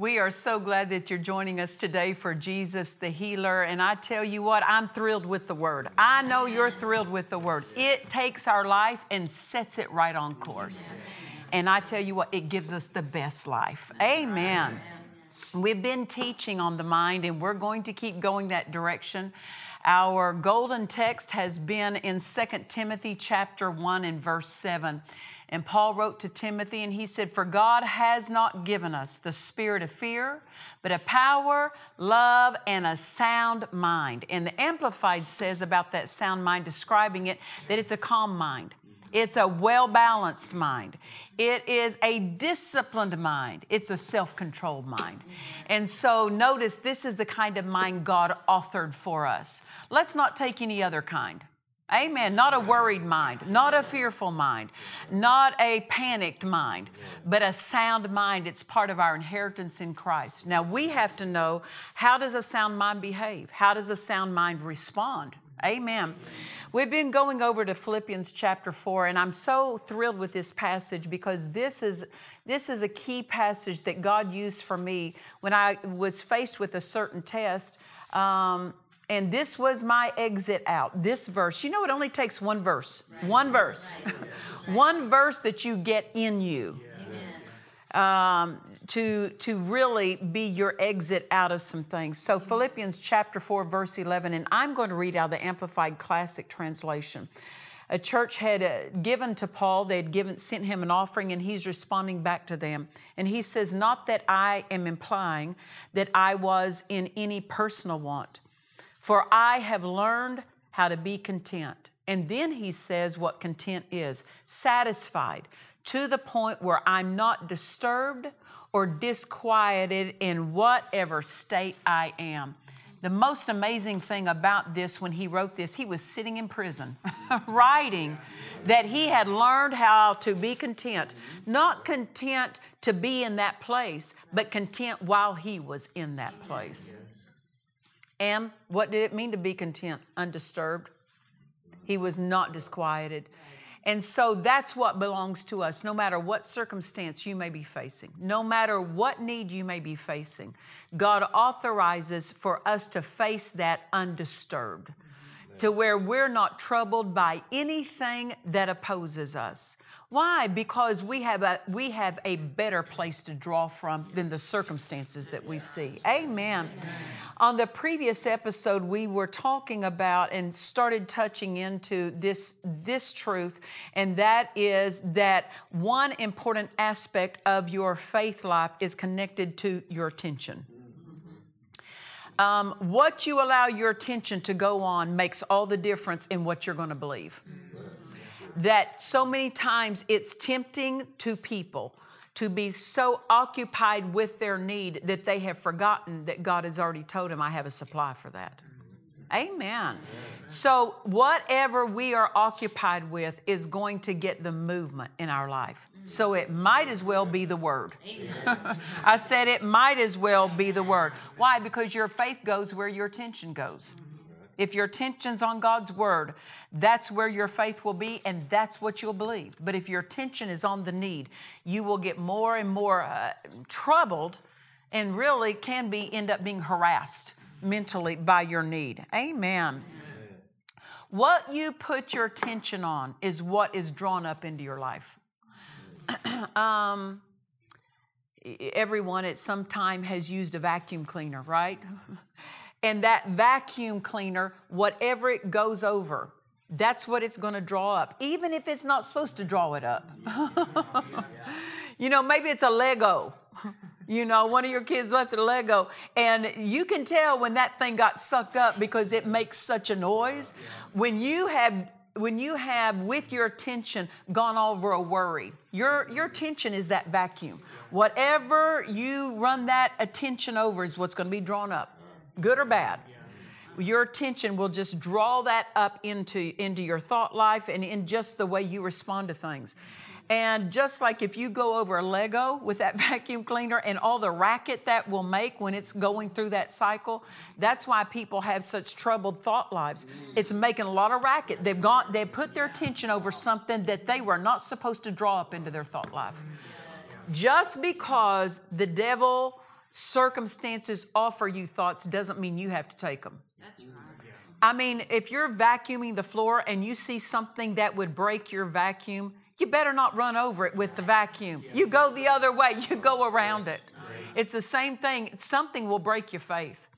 We are so glad that you're joining us today for Jesus the Healer. And I tell you what, I'm thrilled with the Word. I know you're thrilled with the Word. It takes our life and sets it right on course. And I tell you what, it gives us the best life. Amen. We've been teaching on the mind, and we're going to keep going that direction. Our golden text has been in 2 Timothy chapter 1 and verse 7. And Paul wrote to Timothy and he said, For God has not given us the spirit of fear, but a power, love, and a sound mind. And the Amplified says about that sound mind, describing it, that it's a calm mind. It's a well balanced mind. It is a disciplined mind. It's a self controlled mind. And so notice this is the kind of mind God authored for us. Let's not take any other kind. Amen. Not a worried mind, not a fearful mind, not a panicked mind, but a sound mind. It's part of our inheritance in Christ. Now we have to know how does a sound mind behave? How does a sound mind respond? Amen. We've been going over to Philippians chapter 4 and I'm so thrilled with this passage because this is this is a key passage that God used for me when I was faced with a certain test. Um, and this was my exit out. This verse, you know, it only takes one verse, one verse, one verse that you get in you um, to, to really be your exit out of some things. So, Philippians chapter 4, verse 11, and I'm going to read out the Amplified Classic Translation. A church had uh, given to Paul, they had given, sent him an offering, and he's responding back to them. And he says, Not that I am implying that I was in any personal want, for I have learned how to be content. And then he says what content is satisfied to the point where I'm not disturbed or disquieted in whatever state I am. The most amazing thing about this when he wrote this, he was sitting in prison writing that he had learned how to be content. Not content to be in that place, but content while he was in that place. And what did it mean to be content? Undisturbed. He was not disquieted. And so that's what belongs to us, no matter what circumstance you may be facing, no matter what need you may be facing. God authorizes for us to face that undisturbed, to where we're not troubled by anything that opposes us. Why? Because we have a we have a better place to draw from than the circumstances that we see. Amen. On the previous episode, we were talking about and started touching into this this truth, and that is that one important aspect of your faith life is connected to your attention. Um, what you allow your attention to go on makes all the difference in what you're going to believe that so many times it's tempting to people to be so occupied with their need that they have forgotten that God has already told them, I have a supply for that. Amen. So, whatever we are occupied with is going to get the movement in our life. So, it might as well be the Word. I said it might as well be the Word. Why? Because your faith goes where your attention goes. If your attention's on God's word, that's where your faith will be and that's what you'll believe. But if your attention is on the need, you will get more and more uh, troubled and really can be end up being harassed mentally by your need. Amen. What you put your attention on is what is drawn up into your life. um, everyone at some time has used a vacuum cleaner, right? and that vacuum cleaner, whatever it goes over, that's what it's going to draw up, even if it's not supposed to draw it up. you know, maybe it's a Lego. You know, one of your kids left a Lego, and you can tell when that thing got sucked up because it makes such a noise. When you have when you have with your attention gone over a worry your your attention is that vacuum whatever you run that attention over is what's going to be drawn up good or bad your attention will just draw that up into into your thought life and in just the way you respond to things and just like if you go over a Lego with that vacuum cleaner and all the racket that will make when it's going through that cycle, that's why people have such troubled thought lives. It's making a lot of racket. They've gone, they've put their attention over something that they were not supposed to draw up into their thought life. Just because the devil circumstances offer you thoughts doesn't mean you have to take them. That's right. I mean, if you're vacuuming the floor and you see something that would break your vacuum, you better not run over it with the vacuum. You go the other way, you go around it. It's the same thing. Something will break your faith.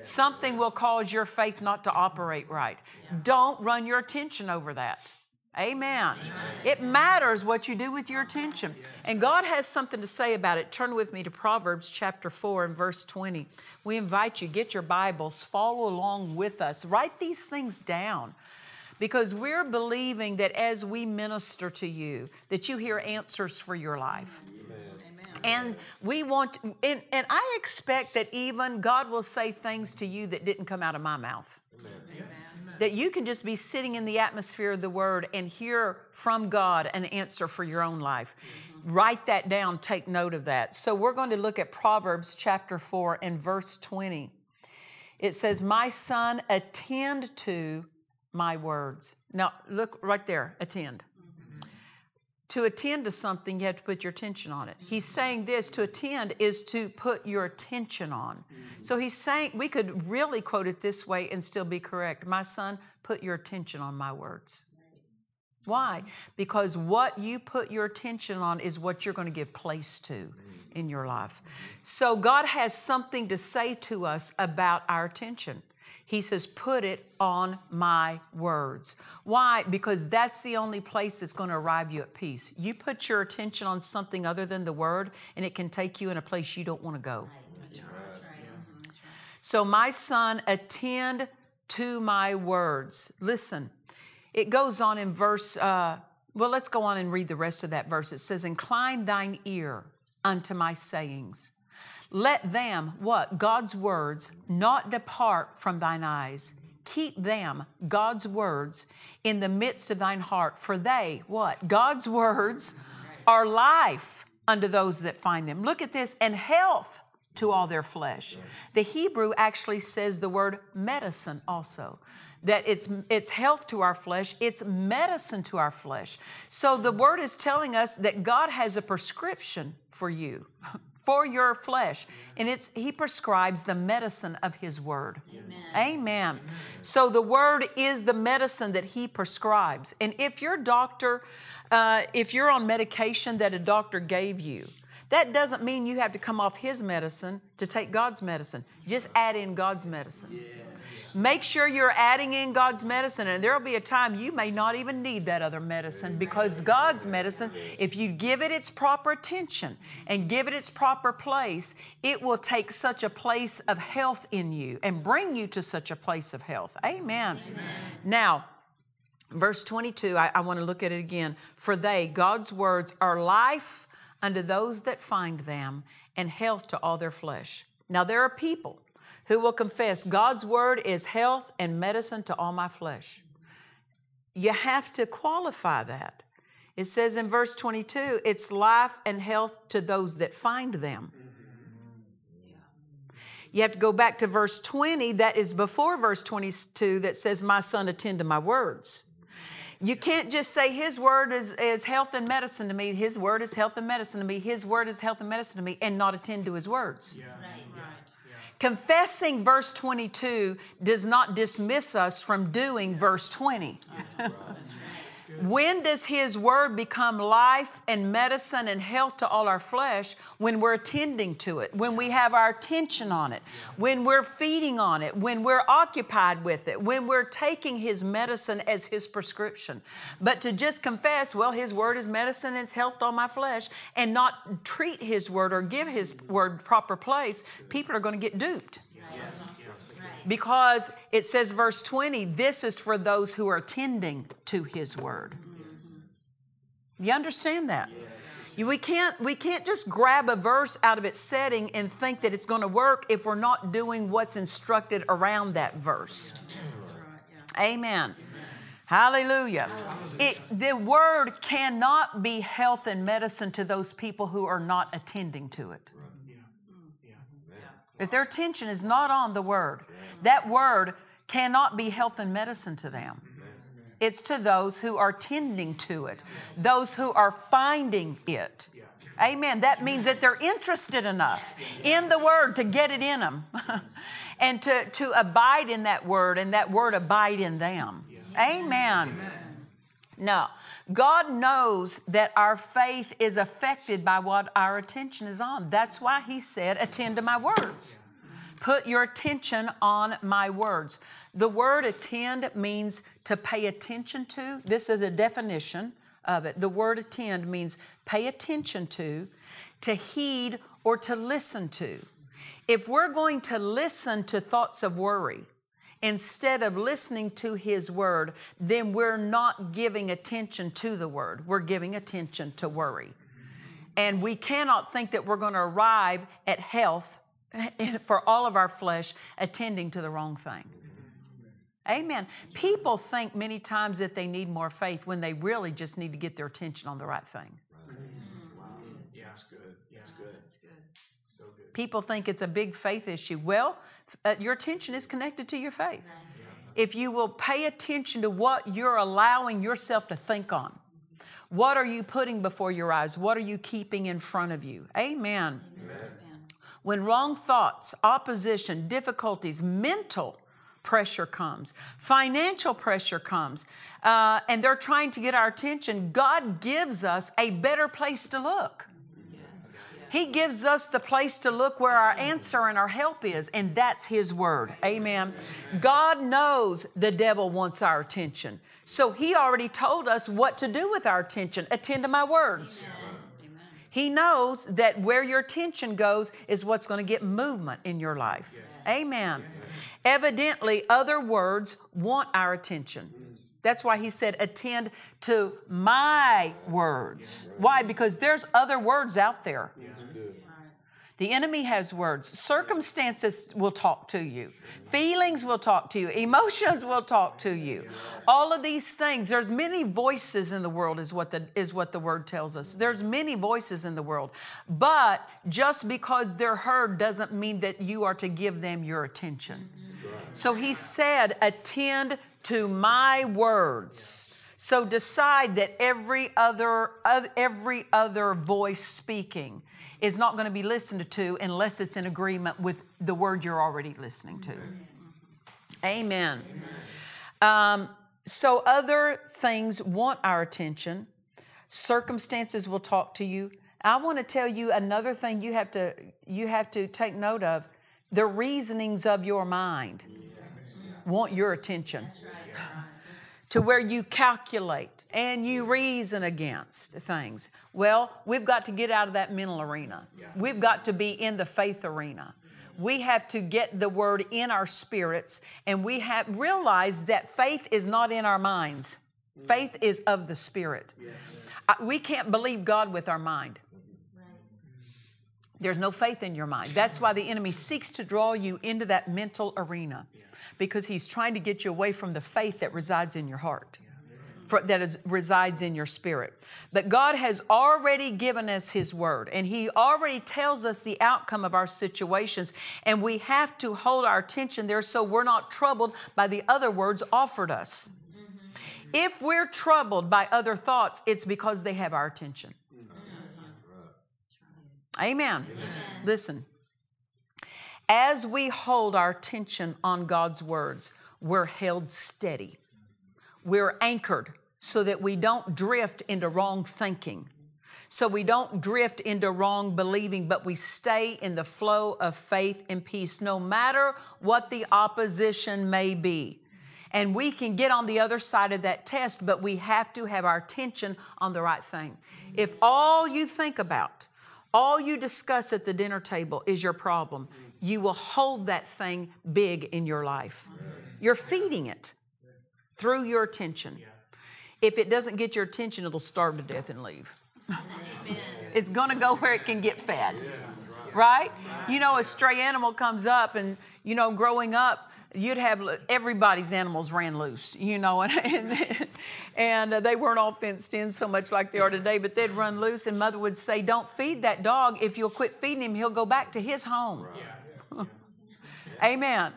Something will cause your faith not to operate right. Don't run your attention over that. Amen. It matters what you do with your attention. And God has something to say about it. Turn with me to Proverbs chapter 4 and verse 20. We invite you, get your Bibles, follow along with us, write these things down because we're believing that as we minister to you, that you hear answers for your life. And we want, and, and I expect that even God will say things to you that didn't come out of my mouth. Amen. That you can just be sitting in the atmosphere of the Word and hear from God an answer for your own life. Mm-hmm. Write that down, take note of that. So we're going to look at Proverbs chapter 4 and verse 20. It says, My son, attend to my words. Now, look right there, attend. To attend to something, you have to put your attention on it. He's saying this to attend is to put your attention on. So he's saying, we could really quote it this way and still be correct. My son, put your attention on my words. Why? Because what you put your attention on is what you're going to give place to in your life. So God has something to say to us about our attention. He says, Put it on my words. Why? Because that's the only place that's going to arrive you at peace. You put your attention on something other than the word, and it can take you in a place you don't want to go. That's right. So, my son, attend to my words. Listen, it goes on in verse, uh, well, let's go on and read the rest of that verse. It says, Incline thine ear unto my sayings let them, what? God's words, not depart from thine eyes. Keep them, God's words, in the midst of thine heart, for they, what? God's words are life unto those that find them. Look at this, and health to all their flesh. The Hebrew actually says the word medicine also. That it's, it's health to our flesh, it's medicine to our flesh. So the word is telling us that God has a prescription for you. for your flesh. And it's he prescribes the medicine of his word. Amen. Amen. So the word is the medicine that he prescribes. And if your doctor, uh, if you're on medication that a doctor gave you, that doesn't mean you have to come off his medicine to take God's medicine. Just add in God's medicine. Yeah. Make sure you're adding in God's medicine, and there will be a time you may not even need that other medicine because God's medicine, if you give it its proper attention and give it its proper place, it will take such a place of health in you and bring you to such a place of health. Amen. Amen. Now, verse 22, I, I want to look at it again. For they, God's words, are life unto those that find them and health to all their flesh. Now, there are people who will confess God's word is health and medicine to all my flesh. You have to qualify that. It says in verse 22, it's life and health to those that find them. You have to go back to verse 20, that is before verse 22, that says, My son, attend to my words. You can't just say His word is, is health and medicine to me, His word is health and medicine to me, His word is health and medicine to me, and not attend to His words. Yeah. Confessing verse 22 does not dismiss us from doing verse 20. When does His Word become life and medicine and health to all our flesh? When we're attending to it, when we have our attention on it, when we're feeding on it, when we're occupied with it, when we're taking His medicine as His prescription. But to just confess, well, His Word is medicine and it's health all my flesh, and not treat His Word or give His Word proper place, people are going to get duped. Because it says, verse 20, this is for those who are attending to His Word. You understand that? We can't, we can't just grab a verse out of its setting and think that it's going to work if we're not doing what's instructed around that verse. Amen. Hallelujah. It, the word cannot be health and medicine to those people who are not attending to it. If their attention is not on the word, that word cannot be health and medicine to them. It's to those who are tending to it, those who are finding it. Amen. That means that they're interested enough in the word to get it in them and to, to abide in that word and that word abide in them. Amen. No, God knows that our faith is affected by what our attention is on. That's why He said, Attend to my words. Put your attention on my words. The word attend means to pay attention to. This is a definition of it. The word attend means pay attention to, to heed, or to listen to. If we're going to listen to thoughts of worry, instead of listening to His Word, then we're not giving attention to the Word. We're giving attention to worry. And we cannot think that we're going to arrive at health for all of our flesh attending to the wrong thing. Amen. People think many times that they need more faith when they really just need to get their attention on the right thing. Yeah, it's good. Yeah, it's good. So good. People think it's a big faith issue. Well, uh, your attention is connected to your faith. If you will pay attention to what you're allowing yourself to think on, what are you putting before your eyes? What are you keeping in front of you? Amen. When wrong thoughts, opposition, difficulties, mental pressure comes, financial pressure comes, uh, and they're trying to get our attention, God gives us a better place to look. He gives us the place to look where our answer and our help is, and that's His Word. Amen. God knows the devil wants our attention. So He already told us what to do with our attention. Attend to my words. He knows that where your attention goes is what's going to get movement in your life. Amen. Evidently, other words want our attention. That's why he said, attend to my words. Why? Because there's other words out there. The enemy has words. Circumstances will talk to you. Feelings will talk to you. Emotions will talk to you. All of these things. There's many voices in the world, is what the, is what the word tells us. There's many voices in the world. But just because they're heard doesn't mean that you are to give them your attention. So he said, attend to my words. So decide that every other, every other voice speaking is not going to be listened to unless it's in agreement with the word you're already listening to. Amen. Um, so other things want our attention. Circumstances will talk to you. I want to tell you another thing you have to you have to take note of. The reasonings of your mind want your attention to where you calculate and you reason against things. Well, we've got to get out of that mental arena. We've got to be in the faith arena. We have to get the word in our spirits and we have realize that faith is not in our minds. Faith is of the spirit. We can't believe God with our mind. There's no faith in your mind. That's why the enemy seeks to draw you into that mental arena because he's trying to get you away from the faith that resides in your heart, for, that is, resides in your spirit. But God has already given us his word and he already tells us the outcome of our situations, and we have to hold our attention there so we're not troubled by the other words offered us. If we're troubled by other thoughts, it's because they have our attention. Amen. Listen, as we hold our attention on God's words, we're held steady. We're anchored so that we don't drift into wrong thinking. So we don't drift into wrong believing, but we stay in the flow of faith and peace, no matter what the opposition may be. And we can get on the other side of that test, but we have to have our attention on the right thing. If all you think about, all you discuss at the dinner table is your problem, you will hold that thing big in your life. You're feeding it through your attention. If it doesn't get your attention, it'll starve to death and leave. it's going to go where it can get fed. Right? You know, a stray animal comes up, and, you know, growing up, you'd have everybody's animals ran loose, you know, and, and, and uh, they weren't all fenced in so much like they are today, but they'd run loose, and mother would say, Don't feed that dog. If you'll quit feeding him, he'll go back to his home. Amen.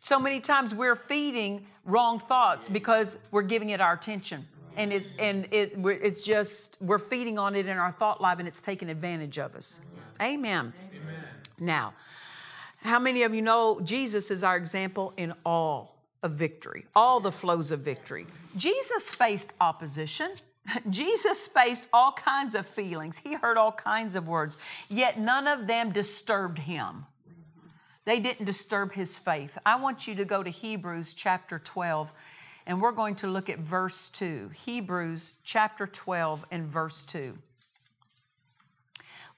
So many times we're feeding wrong thoughts because we're giving it our attention. And it's and it it's just we're feeding on it in our thought life and it's taking advantage of us. Amen. Amen. Now, how many of you know Jesus is our example in all of victory, all the flows of victory? Jesus faced opposition. Jesus faced all kinds of feelings. He heard all kinds of words, yet none of them disturbed him. They didn't disturb his faith. I want you to go to Hebrews chapter 12, and we're going to look at verse 2. Hebrews chapter 12 and verse 2.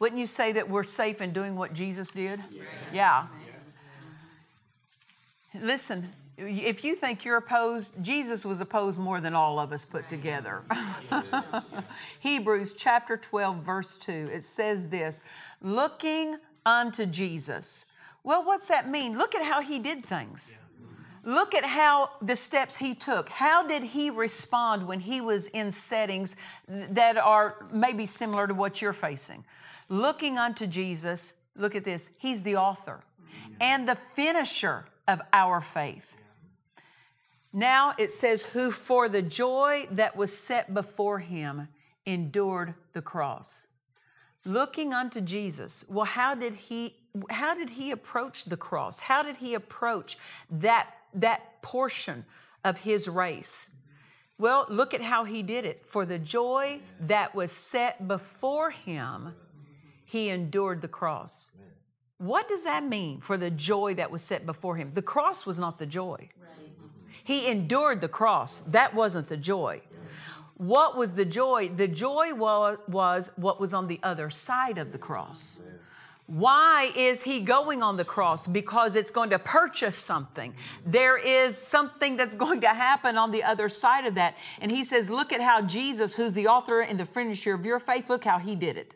Wouldn't you say that we're safe in doing what Jesus did? Yeah. Listen, if you think you're opposed, Jesus was opposed more than all of us put together. Hebrews chapter 12, verse 2, it says this looking unto Jesus well, what's that mean? Look at how he did things. Look at how the steps he took. How did he respond when he was in settings that are maybe similar to what you're facing? Looking unto Jesus, look at this, he's the author and the finisher of our faith. Now it says, who for the joy that was set before him endured the cross. Looking unto Jesus. Well, how did he how did he approach the cross? How did he approach that, that portion of his race? Well, look at how he did it. For the joy that was set before him, he endured the cross. What does that mean for the joy that was set before him? The cross was not the joy. He endured the cross. That wasn't the joy. What was the joy? The joy was, was what was on the other side of the cross. Why is he going on the cross? Because it's going to purchase something. There is something that's going to happen on the other side of that. And he says, Look at how Jesus, who's the author and the finisher of your faith, look how he did it.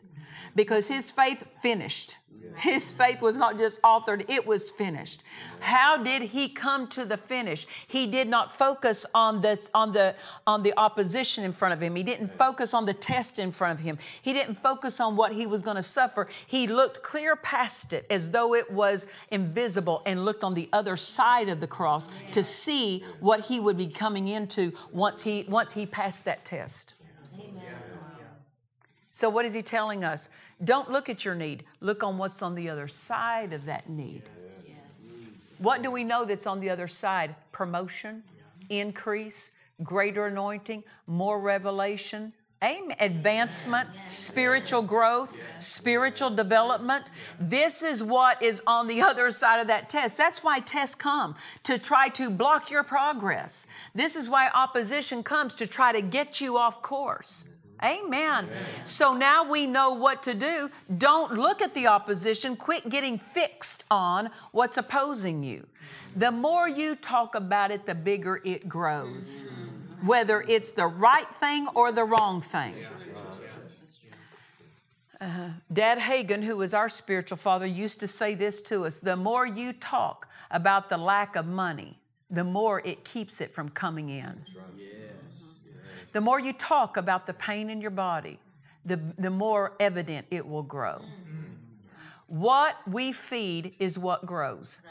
Because his faith finished. His faith was not just authored, it was finished. How did he come to the finish? He did not focus on this on the on the opposition in front of him. He didn't focus on the test in front of him. He didn't focus on what he was going to suffer. He looked clear past it as though it was invisible and looked on the other side of the cross to see what he would be coming into once he once he passed that test. So what is he telling us? Don't look at your need, look on what's on the other side of that need. What do we know that's on the other side? Promotion, increase, greater anointing, more revelation, Amen. Advancement, spiritual growth, spiritual development. This is what is on the other side of that test. That's why tests come to try to block your progress. This is why opposition comes to try to get you off course. Amen. Amen. So now we know what to do. Don't look at the opposition. Quit getting fixed on what's opposing you. The more you talk about it, the bigger it grows, whether it's the right thing or the wrong thing. Uh, Dad Hagin, who was our spiritual father, used to say this to us the more you talk about the lack of money, the more it keeps it from coming in. The more you talk about the pain in your body, the, the more evident it will grow. What we feed is what grows.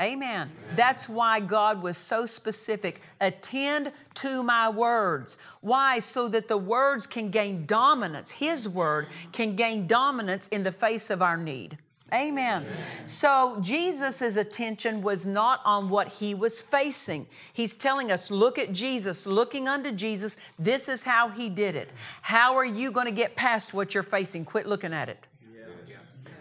Amen. That's why God was so specific. Attend to my words. Why? So that the words can gain dominance. His word can gain dominance in the face of our need. Amen. So Jesus' attention was not on what he was facing. He's telling us, look at Jesus, looking unto Jesus. This is how he did it. How are you going to get past what you're facing? Quit looking at it.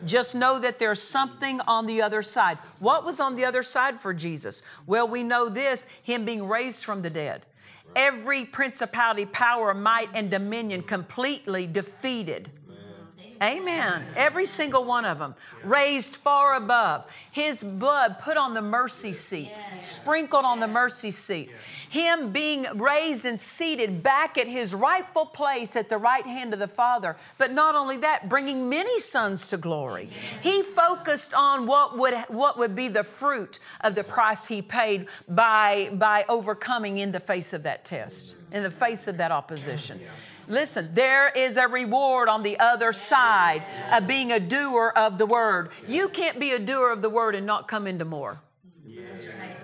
Just know that there's something on the other side. What was on the other side for Jesus? Well, we know this Him being raised from the dead. Every principality, power, might, and dominion completely defeated. Amen. Every single one of them raised far above. His blood put on the mercy seat, sprinkled on the mercy seat him being raised and seated back at his rightful place at the right hand of the Father. But not only that, bringing many sons to glory. He focused on what would, what would be the fruit of the price he paid by, by overcoming in the face of that test, in the face of that opposition. Listen, there is a reward on the other side of being a doer of the word. You can't be a doer of the word and not come into more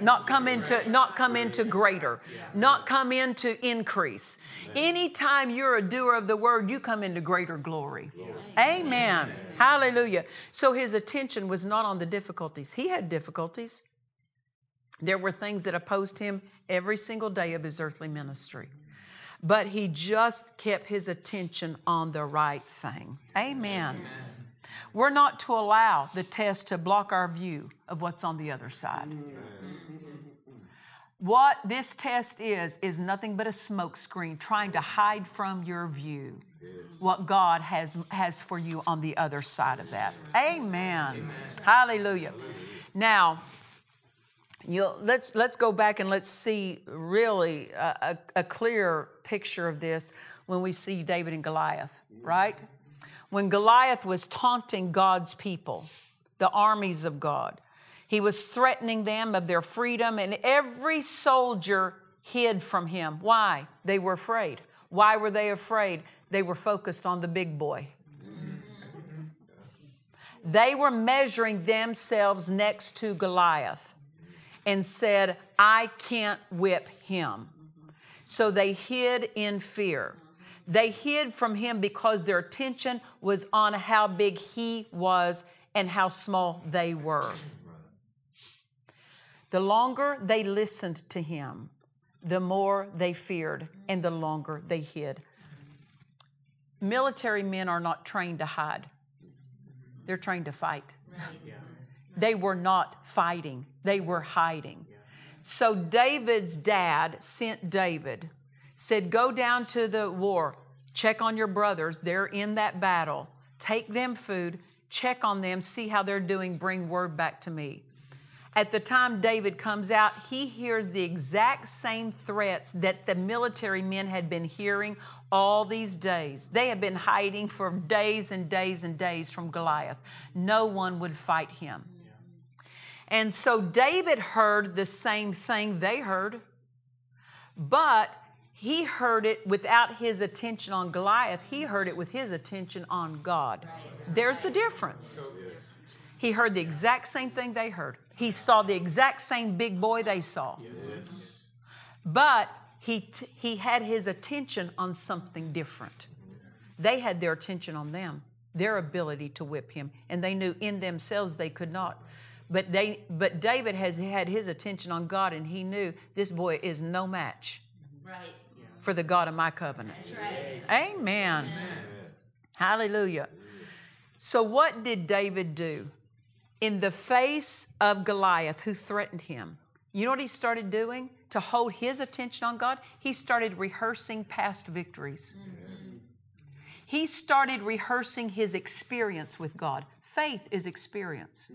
not come into not come into greater not come into increase. Anytime you're a doer of the word you come into greater glory. Amen. Hallelujah. So his attention was not on the difficulties. He had difficulties. There were things that opposed him every single day of his earthly ministry. But he just kept his attention on the right thing. Amen. amen. We're not to allow the test to block our view of what's on the other side. What this test is, is nothing but a smokescreen trying to hide from your view what God has, has for you on the other side of that. Amen. Amen. Hallelujah. Now, you let's, let's go back and let's see really a, a, a clear picture of this when we see David and Goliath, right? When Goliath was taunting God's people, the armies of God. He was threatening them of their freedom, and every soldier hid from him. Why? They were afraid. Why were they afraid? They were focused on the big boy. They were measuring themselves next to Goliath and said, I can't whip him. So they hid in fear. They hid from him because their attention was on how big he was and how small they were. The longer they listened to him, the more they feared and the longer they hid. Military men are not trained to hide, they're trained to fight. They were not fighting, they were hiding. So David's dad sent David said, Go down to the war, check on your brothers. They're in that battle. Take them food, check on them, see how they're doing, bring word back to me. At the time David comes out, he hears the exact same threats that the military men had been hearing all these days. They had been hiding for days and days and days from Goliath. No one would fight him. And so David heard the same thing they heard, but he heard it without his attention on Goliath. He heard it with his attention on God. There's the difference. He heard the exact same thing they heard. He saw the exact same big boy they saw. But he, t- he had his attention on something different. They had their attention on them, their ability to whip him, and they knew in themselves they could not. But, they, but David has had his attention on God, and he knew this boy is no match. Right for the God of my covenant. Right. Amen. Amen. Hallelujah. So, what did David do? In the face of Goliath, who threatened him, you know what he started doing to hold his attention on God? He started rehearsing past victories. He started rehearsing his experience with God. Faith is experience.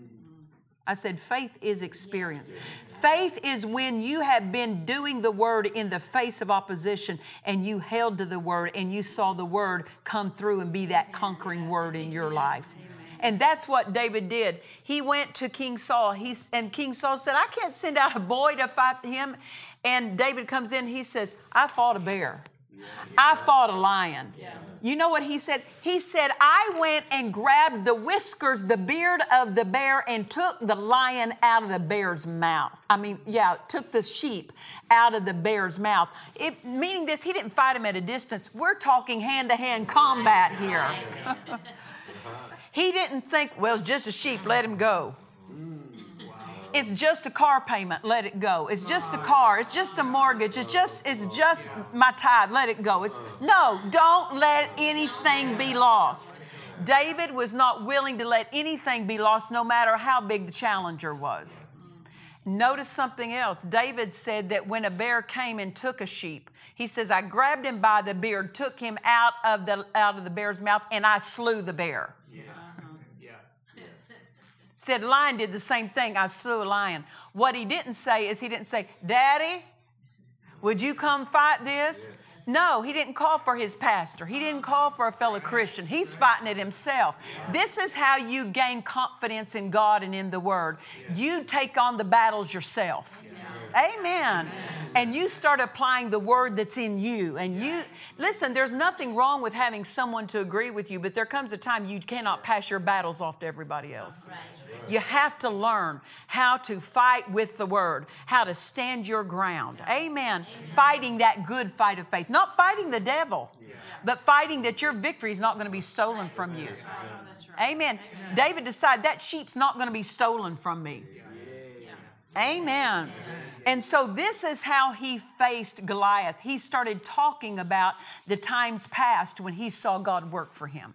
I said, faith is experience. Faith is when you have been doing the word in the face of opposition and you held to the word and you saw the word come through and be that conquering word in your life. And that's what David did. He went to King Saul. He's, and King Saul said, I can't send out a boy to fight him. And David comes in, he says, I fought a bear. I fought a lion. You know what he said? He said, I went and grabbed the whiskers, the beard of the bear, and took the lion out of the bear's mouth. I mean, yeah, took the sheep out of the bear's mouth. It, meaning this, he didn't fight him at a distance. We're talking hand to hand combat here. He didn't think, well, just a sheep, let him go. It's just a car payment, let it go. It's just a car, it's just a mortgage, it's just it's just my tithe, let it go. It's no, don't let anything be lost. David was not willing to let anything be lost, no matter how big the challenger was. Notice something else. David said that when a bear came and took a sheep, he says, I grabbed him by the beard, took him out of the, out of the bear's mouth, and I slew the bear. Said lion did the same thing. I slew a lion. What he didn't say is he didn't say, Daddy, would you come fight this? No, he didn't call for his pastor. He didn't call for a fellow Christian. He's fighting it himself. This is how you gain confidence in God and in the Word. You take on the battles yourself. Amen. And you start applying the word that's in you. And you, listen, there's nothing wrong with having someone to agree with you, but there comes a time you cannot pass your battles off to everybody else. You have to learn how to fight with the word, how to stand your ground. Amen. Amen. Fighting that good fight of faith. Not fighting the devil, but fighting that your victory is not going to be stolen from you. Amen. David decided that sheep's not going to be stolen from me. Amen. And so, this is how he faced Goliath. He started talking about the times past when he saw God work for him.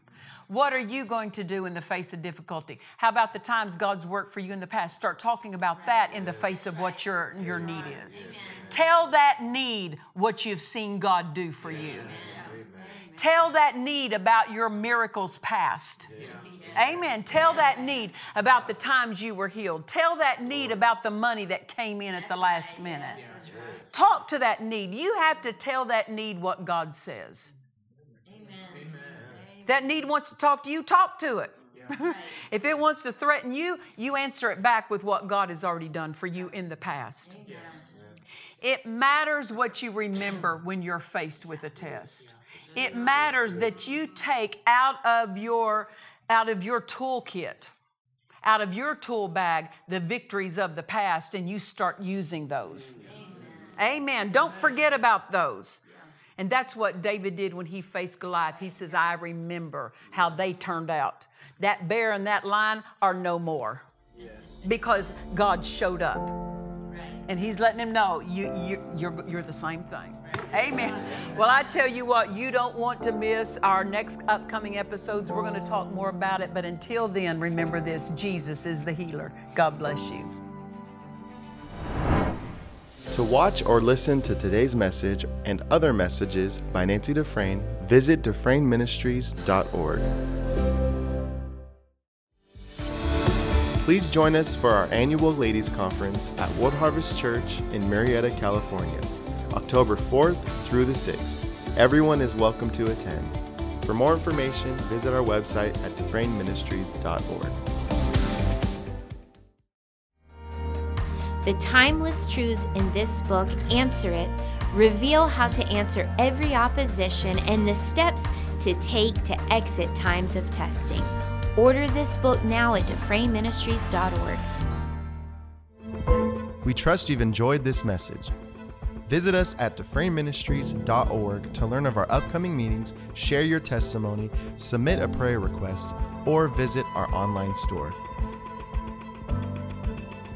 What are you going to do in the face of difficulty? How about the times God's worked for you in the past? Start talking about that in the face of what your, your need is. Tell that need what you've seen God do for you. Tell that need about your miracles past. Amen. Tell that need about the times you were healed. Tell that need about the money that came in at the last minute. Talk to that need. You have to tell that need what God says. If that need wants to talk to you, talk to it. if it wants to threaten you, you answer it back with what God has already done for you in the past. It matters what you remember when you're faced with a test. It matters that you take out of your out of your toolkit, out of your tool bag, the victories of the past, and you start using those. Amen. Amen. Don't forget about those. And that's what David did when he faced Goliath. He says, I remember how they turned out. That bear and that lion are no more because God showed up. And he's letting him know you, you, you're, you're the same thing. Amen. Well, I tell you what, you don't want to miss our next upcoming episodes. We're going to talk more about it. But until then, remember this Jesus is the healer. God bless you. To watch or listen to today's message and other messages by Nancy Dufresne, visit DufresneMinistries.org. Please join us for our annual Ladies Conference at World Harvest Church in Murrieta, California, October 4th through the 6th. Everyone is welcome to attend. For more information, visit our website at DufresneMinistries.org. The timeless truths in this book answer it, reveal how to answer every opposition, and the steps to take to exit times of testing. Order this book now at DufresneMinistries.org. We trust you've enjoyed this message. Visit us at DufresneMinistries.org to learn of our upcoming meetings, share your testimony, submit a prayer request, or visit our online store.